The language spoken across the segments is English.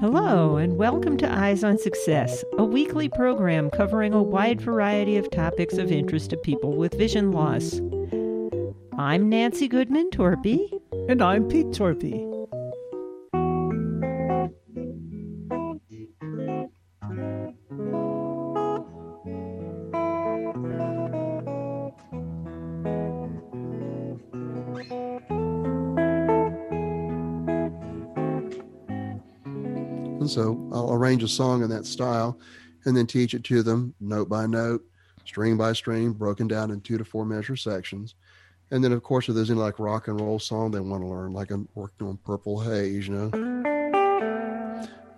Hello, and welcome to Eyes on Success, a weekly program covering a wide variety of topics of interest to people with vision loss. I'm Nancy Goodman Torpy. And I'm Pete Torpy. Arrange a song in that style and then teach it to them note by note, string by string, broken down in two to four measure sections. And then, of course, if there's any like rock and roll song they want to learn, like I'm working on Purple Haze, you know.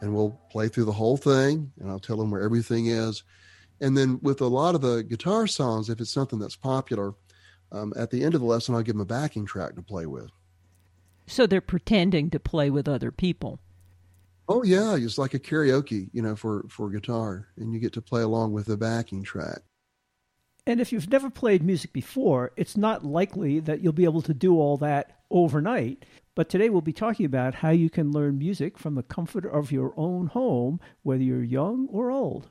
And we'll play through the whole thing and I'll tell them where everything is. And then with a lot of the guitar songs, if it's something that's popular, um, at the end of the lesson, I'll give them a backing track to play with. So they're pretending to play with other people. Oh yeah, it's like a karaoke, you know, for for guitar, and you get to play along with the backing track. And if you've never played music before, it's not likely that you'll be able to do all that overnight. But today we'll be talking about how you can learn music from the comfort of your own home, whether you're young or old.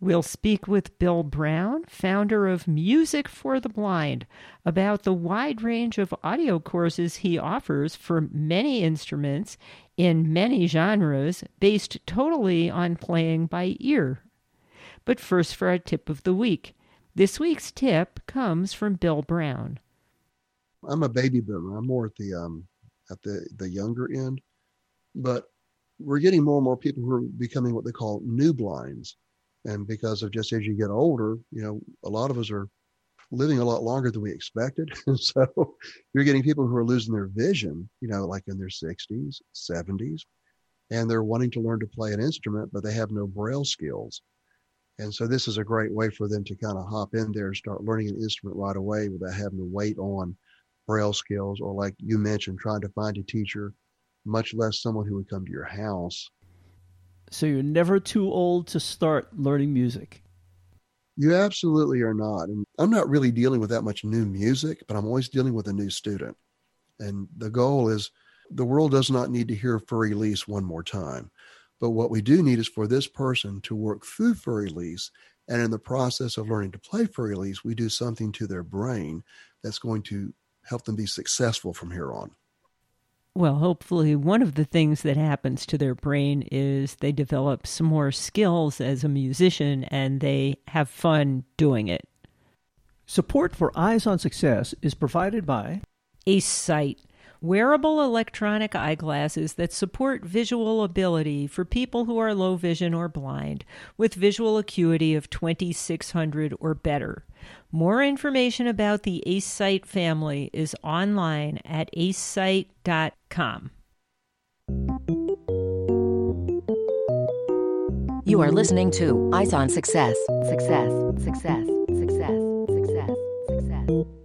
We'll speak with Bill Brown, founder of Music for the Blind, about the wide range of audio courses he offers for many instruments in many genres based totally on playing by ear. But first, for our tip of the week. This week's tip comes from Bill Brown. I'm a baby boomer. I'm more at the um, at the the younger end, but we're getting more and more people who are becoming what they call new blinds and because of just as you get older, you know, a lot of us are living a lot longer than we expected. And so you're getting people who are losing their vision, you know, like in their 60s, 70s, and they're wanting to learn to play an instrument, but they have no braille skills. And so this is a great way for them to kind of hop in there and start learning an instrument right away without having to wait on braille skills or like you mentioned, trying to find a teacher, much less someone who would come to your house so you're never too old to start learning music. You absolutely are not. And I'm not really dealing with that much new music, but I'm always dealing with a new student. And the goal is the world does not need to hear Für Elise one more time. But what we do need is for this person to work through Für Elise. And in the process of learning to play Für Elise, we do something to their brain that's going to help them be successful from here on. Well, hopefully, one of the things that happens to their brain is they develop some more skills as a musician and they have fun doing it. Support for Eyes on Success is provided by AceSight wearable electronic eyeglasses that support visual ability for people who are low vision or blind with visual acuity of 2600 or better. More information about the AceSight family is online at acesight.com. You are listening to Eyes on Success. Success, success, success, success, success.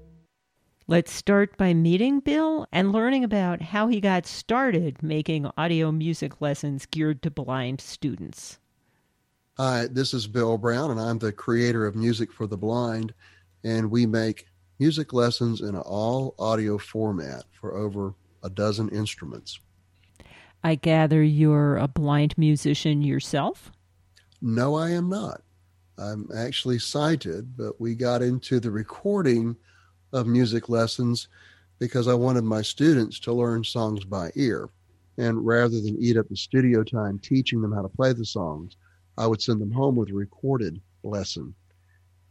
Let's start by meeting Bill and learning about how he got started making audio music lessons geared to blind students. Hi, this is Bill Brown, and I'm the creator of Music for the Blind, and we make music lessons in all audio format for over a dozen instruments. I gather you're a blind musician yourself? No, I am not. I'm actually sighted, but we got into the recording of music lessons because I wanted my students to learn songs by ear. And rather than eat up the studio time teaching them how to play the songs, I would send them home with a recorded lesson.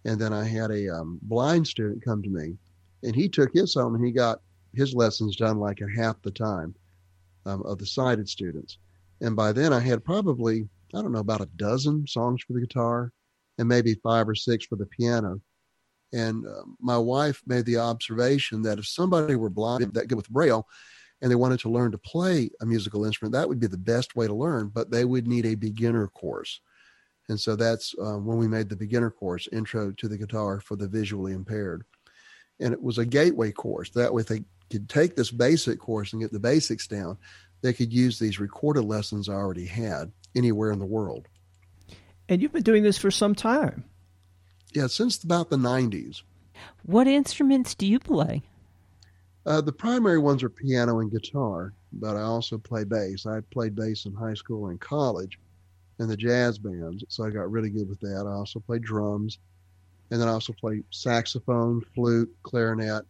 And then I had a um, blind student come to me, and he took his home and he got his lessons done like a half the time um, of the sighted students. And by then I had probably, I don't know, about a dozen songs for the guitar and maybe five or six for the piano. And uh, my wife made the observation that if somebody were blind, that good with Braille, and they wanted to learn to play a musical instrument, that would be the best way to learn, but they would need a beginner course. And so that's uh, when we made the beginner course, Intro to the Guitar for the Visually Impaired. And it was a gateway course. That way, they could take this basic course and get the basics down, they could use these recorded lessons I already had anywhere in the world. And you've been doing this for some time. Yeah, since about the 90s. What instruments do you play? Uh, the primary ones are piano and guitar, but I also play bass. I played bass in high school and college in the jazz bands, so I got really good with that. I also play drums, and then I also play saxophone, flute, clarinet,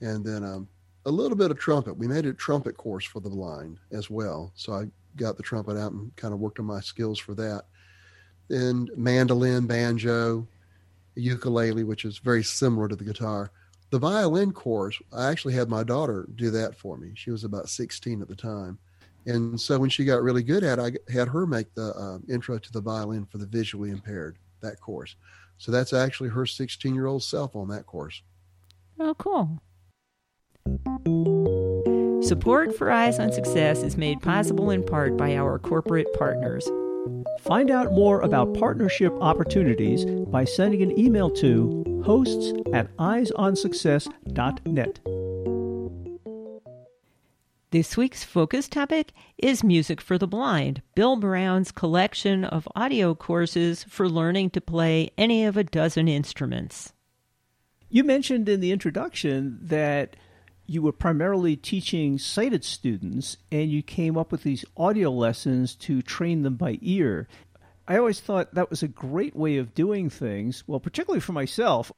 and then um, a little bit of trumpet. We made a trumpet course for the blind as well, so I got the trumpet out and kind of worked on my skills for that. And mandolin, banjo, ukulele, which is very similar to the guitar. The violin course, I actually had my daughter do that for me. She was about 16 at the time. And so when she got really good at it, I had her make the uh, intro to the violin for the visually impaired, that course. So that's actually her 16 year old self on that course. Oh, cool. Support for Eyes on Success is made possible in part by our corporate partners. Find out more about partnership opportunities by sending an email to hosts at eyesonsuccess.net. This week's focus topic is Music for the Blind, Bill Brown's collection of audio courses for learning to play any of a dozen instruments. You mentioned in the introduction that you were primarily teaching sighted students and you came up with these audio lessons to train them by ear. I always thought that was a great way of doing things. Well, particularly for myself,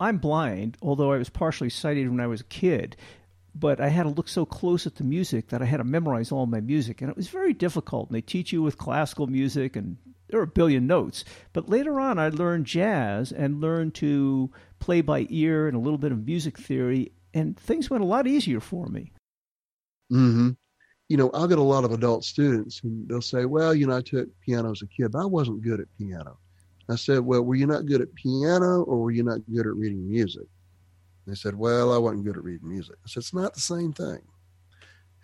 I'm blind, although I was partially sighted when I was a kid but I had to look so close at the music that I had to memorize all my music, and it was very difficult. And they teach you with classical music, and there are a billion notes. But later on, I learned jazz and learned to play by ear and a little bit of music theory, and things went a lot easier for me. hmm You know, I'll get a lot of adult students, and they'll say, "Well, you know, I took piano as a kid, but I wasn't good at piano." I said, "Well, were you not good at piano, or were you not good at reading music?" They said, Well, I wasn't good at reading music. I said, It's not the same thing.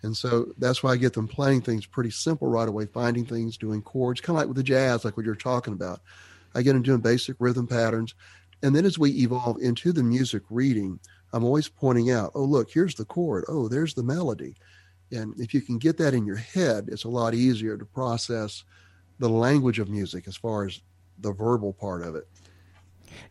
And so that's why I get them playing things pretty simple right away, finding things, doing chords, kind of like with the jazz, like what you're talking about. I get them doing basic rhythm patterns. And then as we evolve into the music reading, I'm always pointing out, oh, look, here's the chord. Oh, there's the melody. And if you can get that in your head, it's a lot easier to process the language of music as far as the verbal part of it.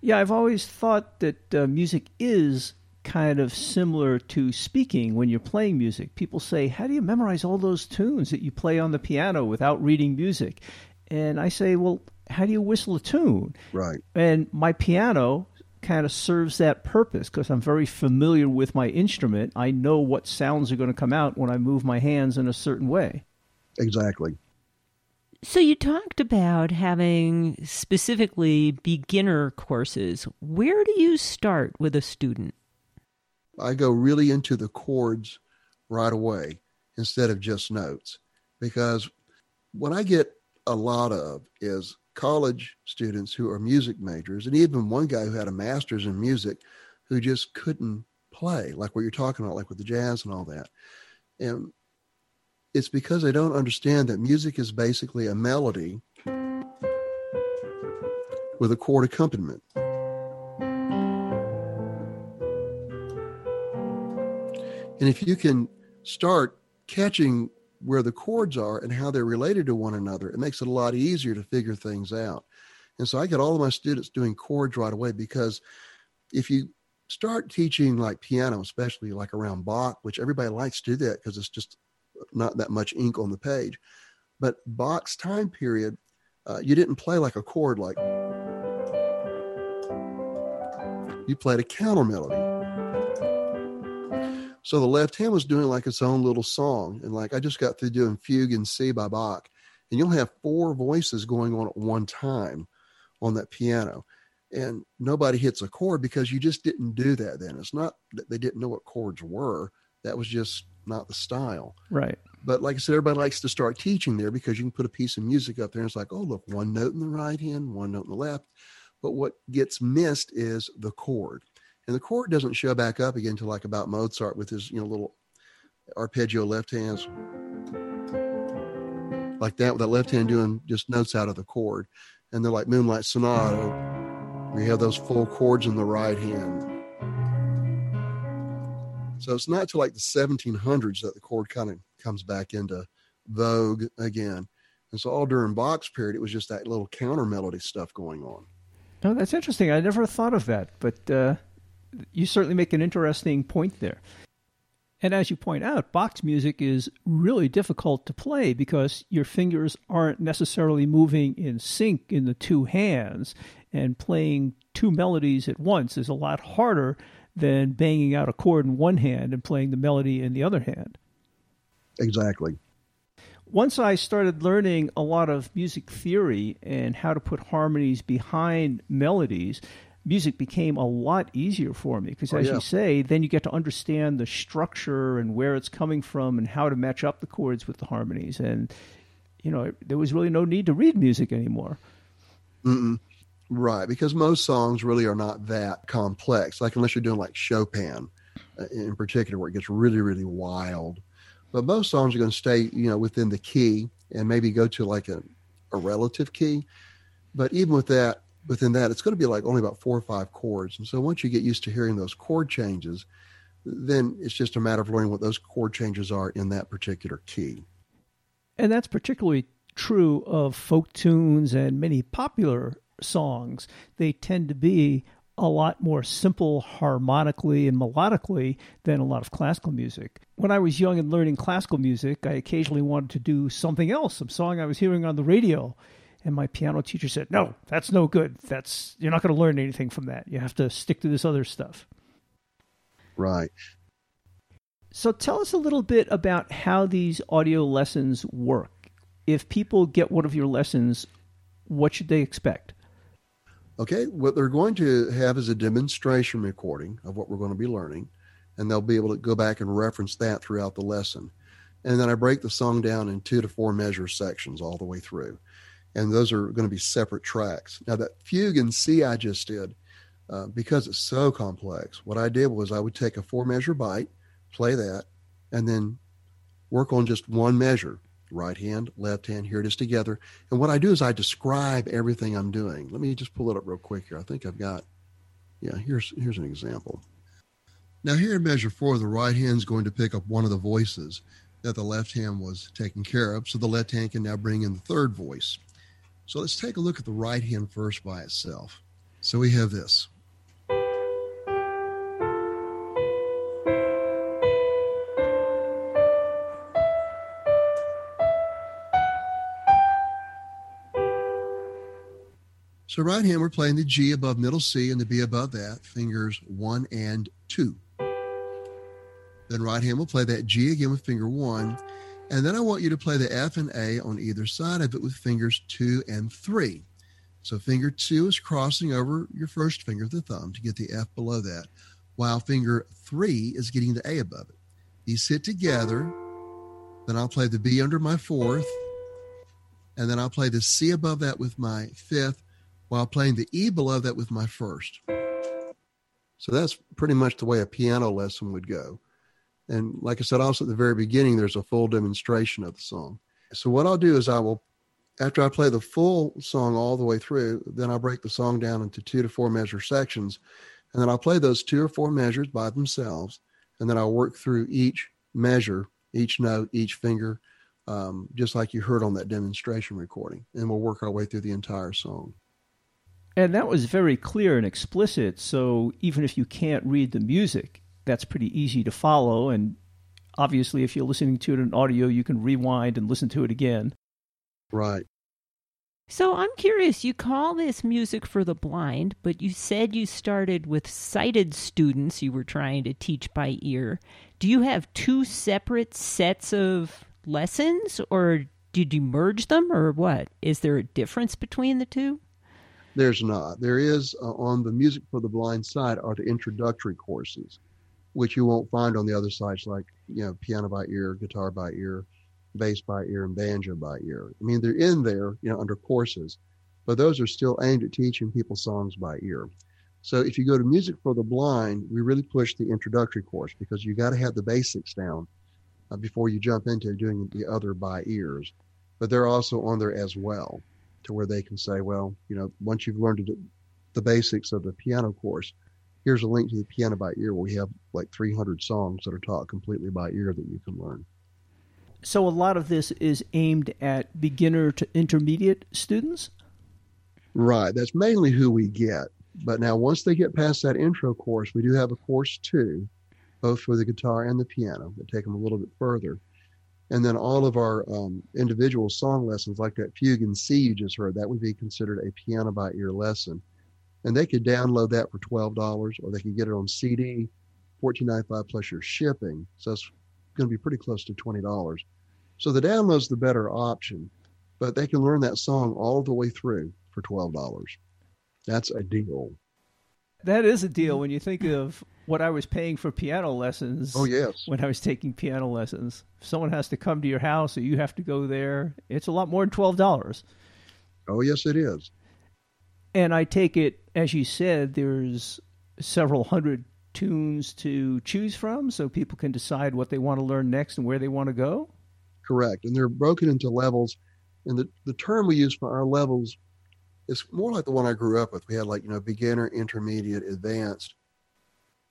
Yeah, I've always thought that uh, music is kind of similar to speaking when you're playing music. People say, How do you memorize all those tunes that you play on the piano without reading music? And I say, Well, how do you whistle a tune? Right. And my piano kind of serves that purpose because I'm very familiar with my instrument. I know what sounds are going to come out when I move my hands in a certain way. Exactly. So you talked about having specifically beginner courses. Where do you start with a student? I go really into the chords right away instead of just notes because what I get a lot of is college students who are music majors and even one guy who had a master's in music who just couldn't play like what you're talking about like with the jazz and all that and it's because they don't understand that music is basically a melody with a chord accompaniment. And if you can start catching where the chords are and how they're related to one another, it makes it a lot easier to figure things out. And so I get all of my students doing chords right away because if you start teaching like piano, especially like around Bach, which everybody likes to do that because it's just not that much ink on the page. But Bach's time period, uh, you didn't play like a chord like you played a counter melody. So the left hand was doing like its own little song. And like I just got through doing Fugue in C by Bach. And you'll have four voices going on at one time on that piano. And nobody hits a chord because you just didn't do that then. It's not that they didn't know what chords were. That was just not the style. Right. But like I said, everybody likes to start teaching there because you can put a piece of music up there and it's like, oh, look, one note in the right hand, one note in the left. But what gets missed is the chord. And the chord doesn't show back up again until like about Mozart with his, you know, little arpeggio left hands. Like that, with that left hand doing just notes out of the chord. And they're like Moonlight Sonata, we have those full chords in the right hand. So it's not till like the 1700s that the chord kind of comes back into vogue again. And so all during Bach's period, it was just that little counter melody stuff going on. Oh, that's interesting. I never thought of that, but uh, you certainly make an interesting point there. And as you point out, Bach's music is really difficult to play because your fingers aren't necessarily moving in sync in the two hands. And playing two melodies at once is a lot harder than banging out a chord in one hand and playing the melody in the other hand. Exactly. Once I started learning a lot of music theory and how to put harmonies behind melodies, music became a lot easier for me because, Oh, as yeah. you say, then you get to understand the structure and where it's coming from and how to match up the chords with the harmonies. And, you know, there was really no need to read music anymore. Mm-mm. Right, because most songs really are not that complex. Like unless you're doing like Chopin, uh, in particular, where it gets really, really wild. But most songs are going to stay, you know, within the key and maybe go to like a, a relative key. But even with that, within that, it's going to be like only about four or five chords. And so once you get used to hearing those chord changes, then it's just a matter of learning what those chord changes are in that particular key. And that's particularly true of folk tunes and many popular songs. They tend to be a lot more simple harmonically and melodically than a lot of classical music. When I was young and learning classical music, I occasionally wanted to do something else, some song I was hearing on the radio. And my piano teacher said, "No, that's no good. That's you're not going to learn anything from that. You have to stick to this other stuff." Right. So tell us a little bit about how these audio lessons work. If people get one of your lessons, what should they expect? Okay, what they're going to have is a demonstration recording of what we're going to be learning, and they'll be able to go back and reference that throughout the lesson. And then I break the song down in two to four measure sections all the way through. And those are going to be separate tracks. Now, that fugue in C I just did, uh, because it's so complex, what I did was I would take a four measure bite, play that, and then work on just one measure right hand, left hand. Here it is together. And what I do is I describe everything I'm doing. Let me just pull it up real quick here. I think I've got, yeah, here's here's an example. Now here in measure four, the right hand's going to pick up one of the voices that the left hand was taking care of. So the left hand can now bring in the third voice. So let's take a look at the right hand first by itself. So we have this. So right hand, we're playing the G above middle C and the B above that, fingers one and two. Then right hand we'll play that G again with finger one. And then I want you to play the F and A on either side of it with fingers two and three. So finger two is crossing over your first finger, of the thumb, to get the F below that, while finger three is getting the A above it. These hit together. Then I'll play the B under my fourth. And then I'll play the C above that with my fifth while playing the E below that with my first. So that's pretty much the way a piano lesson would go. And like I said, also at the very beginning, there's a full demonstration of the song. So what I'll do is I will, after I play the full song all the way through, then I'll break the song down into two to four measure sections. And then I'll play those two or four measures by themselves. And then I'll work through each measure, each note, each finger, um, just like you heard on that demonstration recording. And we'll work our way through the entire song. And that was very clear and explicit. So even if you can't read the music, that's pretty easy to follow. And obviously, if you're listening to it in audio, you can rewind and listen to it again. Right. So I'm curious, you call this music for the blind, but you said you started with sighted students you were trying to teach by ear. Do you have two separate sets of lessons or did you merge them or what? Is there a difference between the two? There's not. There is uh, on the Music for the Blind side are the introductory courses, which you won't find on the other sites like, you know, piano by ear, guitar by ear, bass by ear, and banjo by ear. I mean, they're in there, you know, under courses, but those are still aimed at teaching people songs by ear. So if you go to Music for the Blind, we really push the introductory course because you got to have the basics down uh, before you jump into doing the other by ears. But they're also on there as well to where they can say, well, you know, once you've learned the- the basics of the piano course, here's a link to the piano by ear where we have like 300 songs that are taught completely by ear that you can learn. So a lot of this is aimed at beginner to intermediate students. Right. That's mainly who we get. But now, once they get past that intro course, we do have a course two, both for the guitar and the piano, that take them a little bit further. And then all of our um, individual song lessons, like that fugue in C you just heard, that would be considered a piano by ear lesson. And they could download that for twelve dollars, or they could get it on CD, fourteen ninety five plus your shipping. So it's going to be pretty close to twenty dollars. So the download's the better option, but they can learn that song all the way through for twelve dollars. That's a deal. That is a deal when you think of what I was paying for piano lessons. Oh yes. When I was taking piano lessons, if someone has to come to your house or you have to go there, it's a lot more than twelve dollars. Oh yes, it is. And I take it, as you said, there's several hundred tunes to choose from, so people can decide what they want to learn next and where they want to go. Correct, and they're broken into levels. And the the term we use for our levels is more like the one I grew up with. We had like you know beginner, intermediate, advanced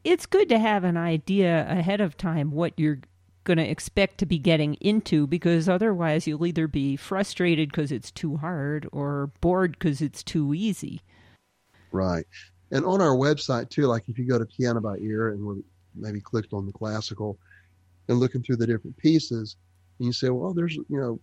it's good to have an idea ahead of time what you're going to expect to be getting into because otherwise you'll either be frustrated because it's too hard or bored because it's too easy. Right. And on our website too, like if you go to Piano by Ear and we're maybe clicked on the classical and looking through the different pieces, and you say, well, there's, you know,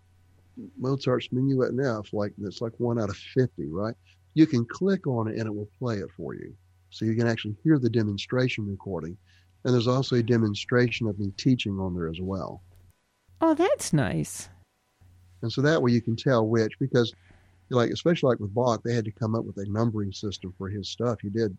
Mozart's Minuet in F, like that's like one out of 50, right? You can click on it and it will play it for you. So you can actually hear the demonstration recording. And there's also a demonstration of me teaching on there as well. Oh, that's nice. And so that way you can tell which, because like, especially like with Bach, they had to come up with a numbering system for his stuff. He did,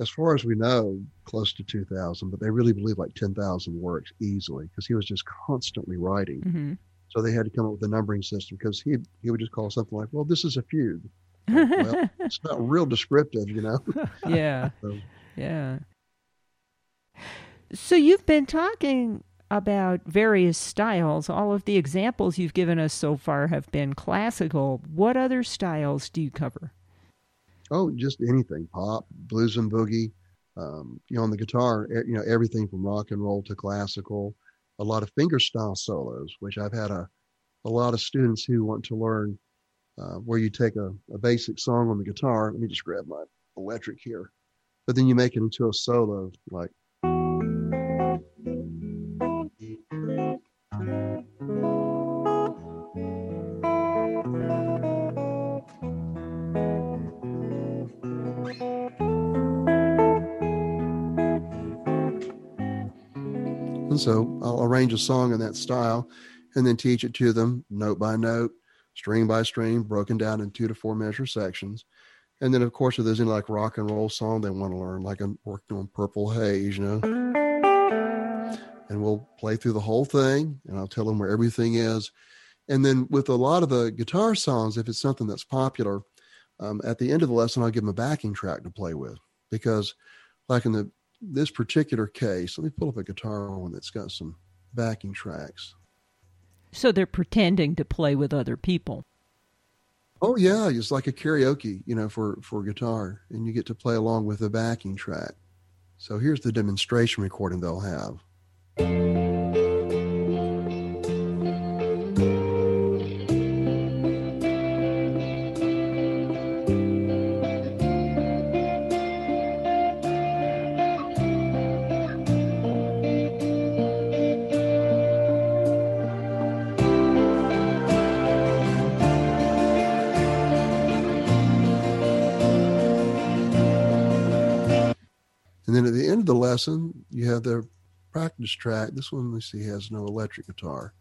as far as we know, close to 2,000, but they really believe like 10,000 works easily because he was just constantly writing. Mm-hmm. So they had to come up with a numbering system because he, he would just call something like, well, this is a fugue well, it's not real descriptive, you know. yeah. so. Yeah. So you've been talking about various styles. All of the examples you've given us so far have been classical. What other styles do you cover? Oh, just anything pop, blues and boogie. Um, you know, on the guitar, you know, everything from rock and roll to classical. A lot of fingerstyle solos, which I've had a, a lot of students who want to learn uh, where you take a, a basic song on the guitar. Let me just grab my electric here. But then you make it into a solo, like. Arrange a song in that style and then teach it to them note by note string by string, broken down in two to four measure sections. And then, of course, if there's any like rock and roll song they want to learn, like I'm working on Purple Haze, you know, and we'll play through the whole thing and I'll tell them where everything is. And then with a lot of the guitar songs, if it's something that's popular, um, at the end of the lesson, I'll give them a backing track to play with because, like in the this particular case, let me pull up a guitar one that's got some backing tracks. So they're pretending to play with other people. Oh yeah, it's like a karaoke, you know, for for guitar, and you get to play along with the backing track. So here's the demonstration recording they'll have. The end of the lesson, you have the practice track. This one, we see, has no electric guitar.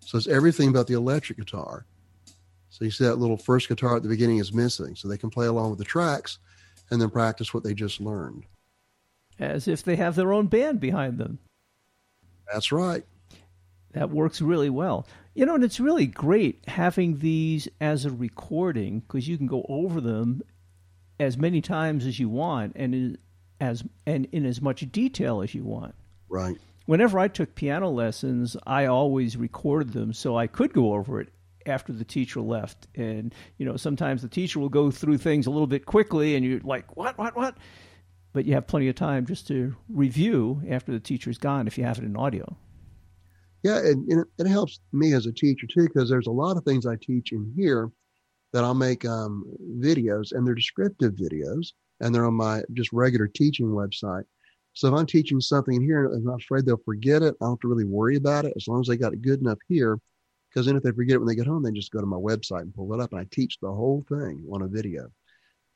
So it's everything about the electric guitar. So you see that little first guitar at the beginning is missing. So they can play along with the tracks and then practice what they just learned. As if they have their own band behind them. That's right. That works really well. You know, and it's really great having these as a recording because you can go over them as many times as you want and as and in as much detail as you want. Right. Whenever I took piano lessons, I always recorded them so I could go over it after the teacher left. And you know, sometimes the teacher will go through things a little bit quickly, and you're like, "What? What? What?" But you have plenty of time just to review after the teacher's gone if you have it in audio. Yeah, and, and it helps me as a teacher too because there's a lot of things I teach in here that I'll make um, videos, and they're descriptive videos and they're on my just regular teaching website. So if I'm teaching something here and I'm afraid they'll forget it, I don't have to really worry about it as long as they got it good enough here. Because then if they forget it when they get home, they just go to my website and pull it up and I teach the whole thing on a video.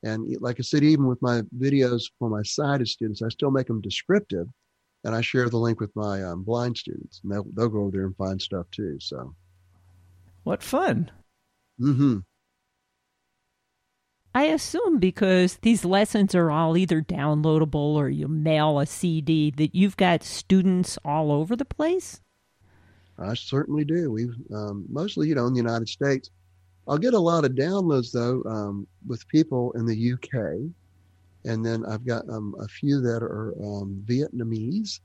And like I said, even with my videos for my sighted students, I still make them descriptive and I share the link with my um, blind students and they'll, they'll go over there and find stuff too. So. What fun. Mm-hmm. I assume because these lessons are all either downloadable or you mail a CD that you've got students all over the place. I certainly do. We've um, mostly, you know, in the United States. I'll get a lot of downloads though um, with people in the UK, and then I've got um, a few that are um, Vietnamese.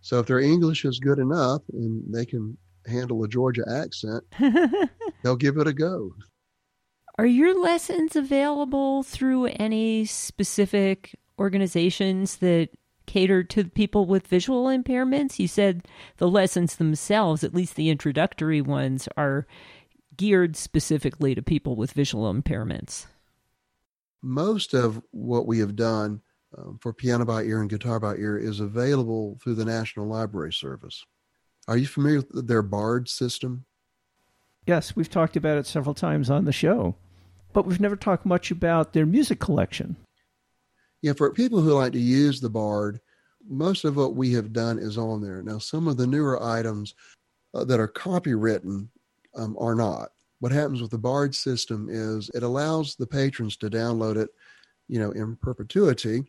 So if their English is good enough and they can handle a Georgia accent, they'll give it a go. Are your lessons available through any specific organizations that cater to people with visual impairments? You said the lessons themselves, at least the introductory ones, are geared specifically to people with visual impairments. Most of what we have done um, for piano by ear and guitar by ear is available through the National Library Service. Are you familiar with their BARD system? Yes, we've talked about it several times on the show but we've never talked much about their music collection. Yeah, for people who like to use the Bard, most of what we have done is on there. Now, some of the newer items uh, that are copywritten um, are not. What happens with the Bard system is it allows the patrons to download it, you know, in perpetuity,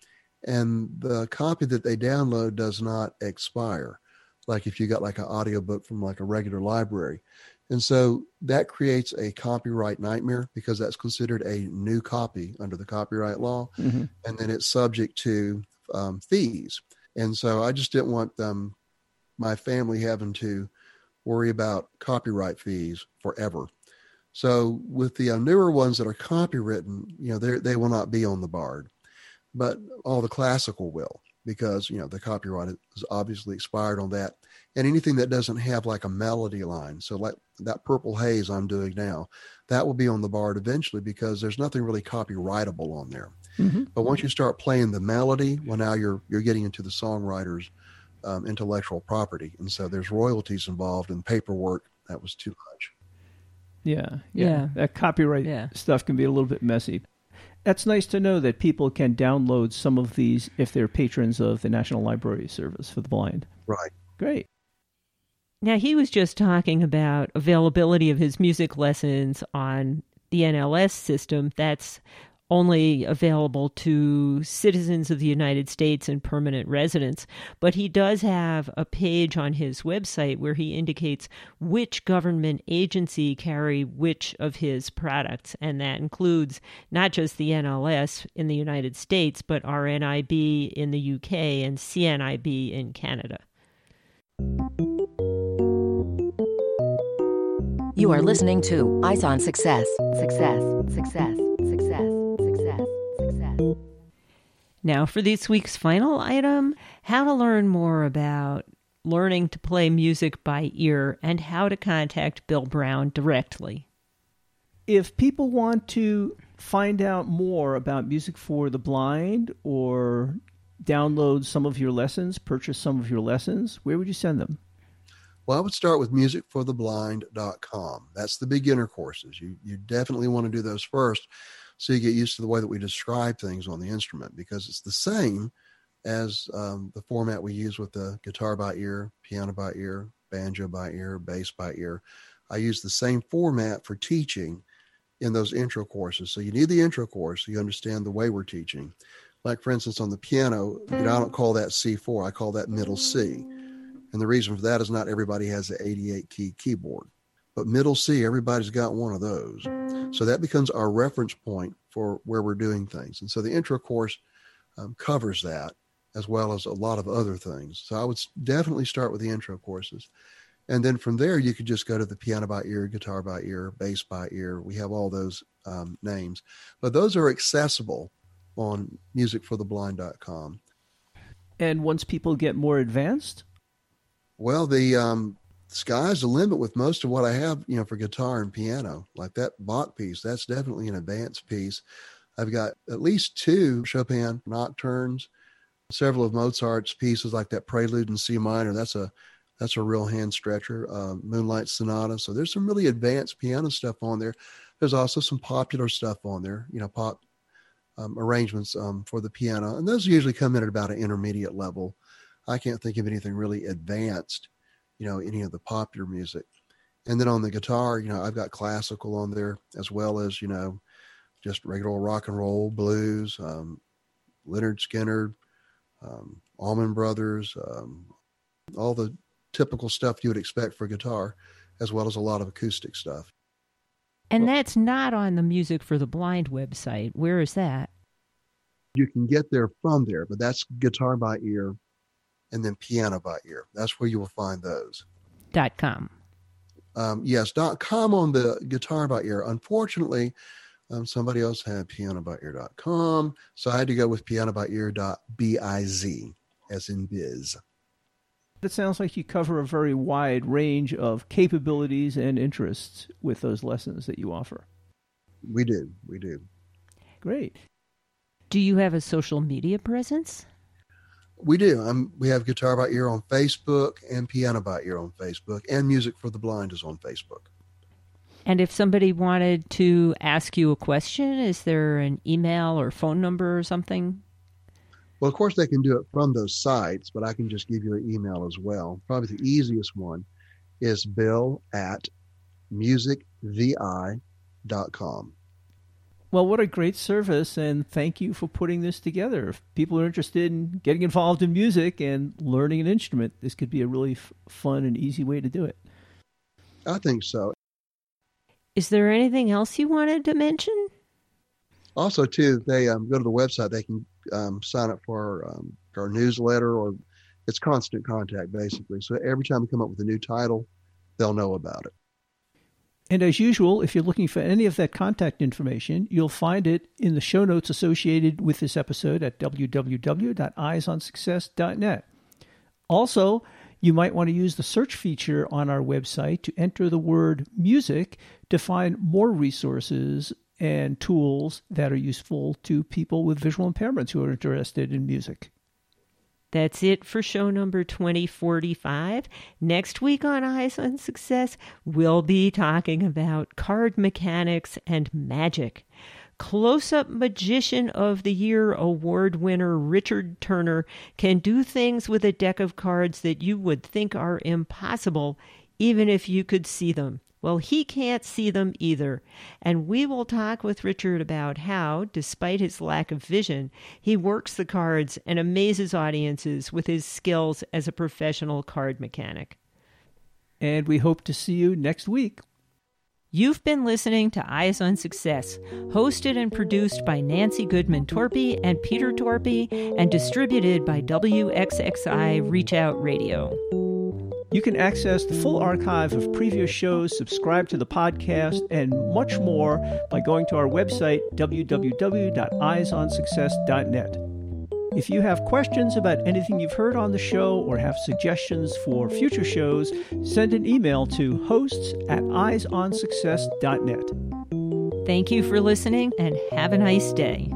and the copy that they download does not expire. Like if you got like an audiobook from like a regular library, and so that creates a copyright nightmare because that's considered a new copy under the copyright law. Mm-hmm. And then it's subject to um, fees. And so I just didn't want um, my family having to worry about copyright fees forever. So with the uh, newer ones that are copywritten, you know, they they will not be on the Bard, but all the classical will because you know the copyright is obviously expired on that and anything that doesn't have like a melody line so like that purple haze i'm doing now that will be on the bard eventually because there's nothing really copyrightable on there mm-hmm. but once you start playing the melody well now you're you're getting into the songwriter's um, intellectual property and so there's royalties involved and paperwork that was too much yeah yeah, yeah. that copyright yeah. stuff can be a little bit messy that's nice to know that people can download some of these if they're patrons of the National Library Service for the Blind. Right. Great. Now, he was just talking about availability of his music lessons on the NLS system. That's only available to citizens of the United States and permanent residents. But he does have a page on his website where he indicates which government agency carry which of his products. And that includes not just the NLS in the United States, but RNIB in the UK and CNIB in Canada. You are listening to Eyes on Success. Success. Success. Success. Success, success. Now, for this week's final item how to learn more about learning to play music by ear and how to contact Bill Brown directly. If people want to find out more about music for the blind or download some of your lessons, purchase some of your lessons, where would you send them? Well, I would start with musicfortheblind.com. That's the beginner courses. You you definitely want to do those first so you get used to the way that we describe things on the instrument because it's the same as um, the format we use with the guitar by ear, piano by ear, banjo by ear, bass by ear. I use the same format for teaching in those intro courses. So you need the intro course so you understand the way we're teaching. Like for instance, on the piano, you know, I don't call that C4, I call that middle C. And the reason for that is not everybody has the 88 key keyboard. But middle C, everybody's got one of those. So that becomes our reference point for where we're doing things. And so the intro course um, covers that as well as a lot of other things. So I would definitely start with the intro courses. And then from there, you could just go to the piano by ear, guitar by ear, bass by ear. We have all those um, names, but those are accessible on musicfortheblind.com. And once people get more advanced? Well, the um, sky's the limit with most of what I have, you know, for guitar and piano. Like that Bach piece, that's definitely an advanced piece. I've got at least two Chopin nocturnes, several of Mozart's pieces, like that Prelude in C minor. That's a that's a real hand stretcher. Uh, Moonlight Sonata. So there's some really advanced piano stuff on there. There's also some popular stuff on there. You know, pop um, arrangements um, for the piano, and those usually come in at about an intermediate level. I can't think of anything really advanced. You know, any of the popular music. And then on the guitar, you know, I've got classical on there as well as you know, just regular rock and roll, blues, um, Lynyrd Skynyrd, um, Allman Brothers, um, all the typical stuff you would expect for guitar, as well as a lot of acoustic stuff. And well, that's not on the Music for the Blind website. Where is that? You can get there from there, but that's guitar by ear and then piano by ear. That's where you will find those. Dot com. Um, yes, dot com on the guitar by ear. Unfortunately, um, somebody else had pianobyear.com. So I had to go with pianobyear.biz, as in biz. It sounds like you cover a very wide range of capabilities and interests with those lessons that you offer. We do. We do. Great. Do you have a social media presence? We do. Um, we have Guitar by Ear on Facebook and Piano by Ear on Facebook, and Music for the Blind is on Facebook. And if somebody wanted to ask you a question, is there an email or phone number or something? Well, of course, they can do it from those sites, but I can just give you an email as well. Probably the easiest one is bill at musicvi.com. Well, what a great service, and thank you for putting this together. If people are interested in getting involved in music and learning an instrument, this could be a really f- fun and easy way to do it. I think so. Is there anything else you wanted to mention? Also, too, they um, go to the website. They can um, sign up for um, our newsletter, or it's constant contact basically. So every time we come up with a new title, they'll know about it. And as usual, if you're looking for any of that contact information, you'll find it in the show notes associated with this episode at www.eyesonsuccess.net. Also, you might want to use the search feature on our website to enter the word music to find more resources and tools that are useful to people with visual impairments who are interested in music. That's it for show number 2045. Next week on Eyes on Success, we'll be talking about card mechanics and magic. Close up Magician of the Year award winner Richard Turner can do things with a deck of cards that you would think are impossible, even if you could see them. Well, he can't see them either. And we will talk with Richard about how, despite his lack of vision, he works the cards and amazes audiences with his skills as a professional card mechanic. And we hope to see you next week. You've been listening to Eyes on Success, hosted and produced by Nancy Goodman Torpy and Peter Torpy, and distributed by WXXI Reach Out Radio. You can access the full archive of previous shows, subscribe to the podcast, and much more by going to our website, www.eyesonsuccess.net. If you have questions about anything you've heard on the show or have suggestions for future shows, send an email to hosts at eyesonsuccess.net. Thank you for listening and have a nice day.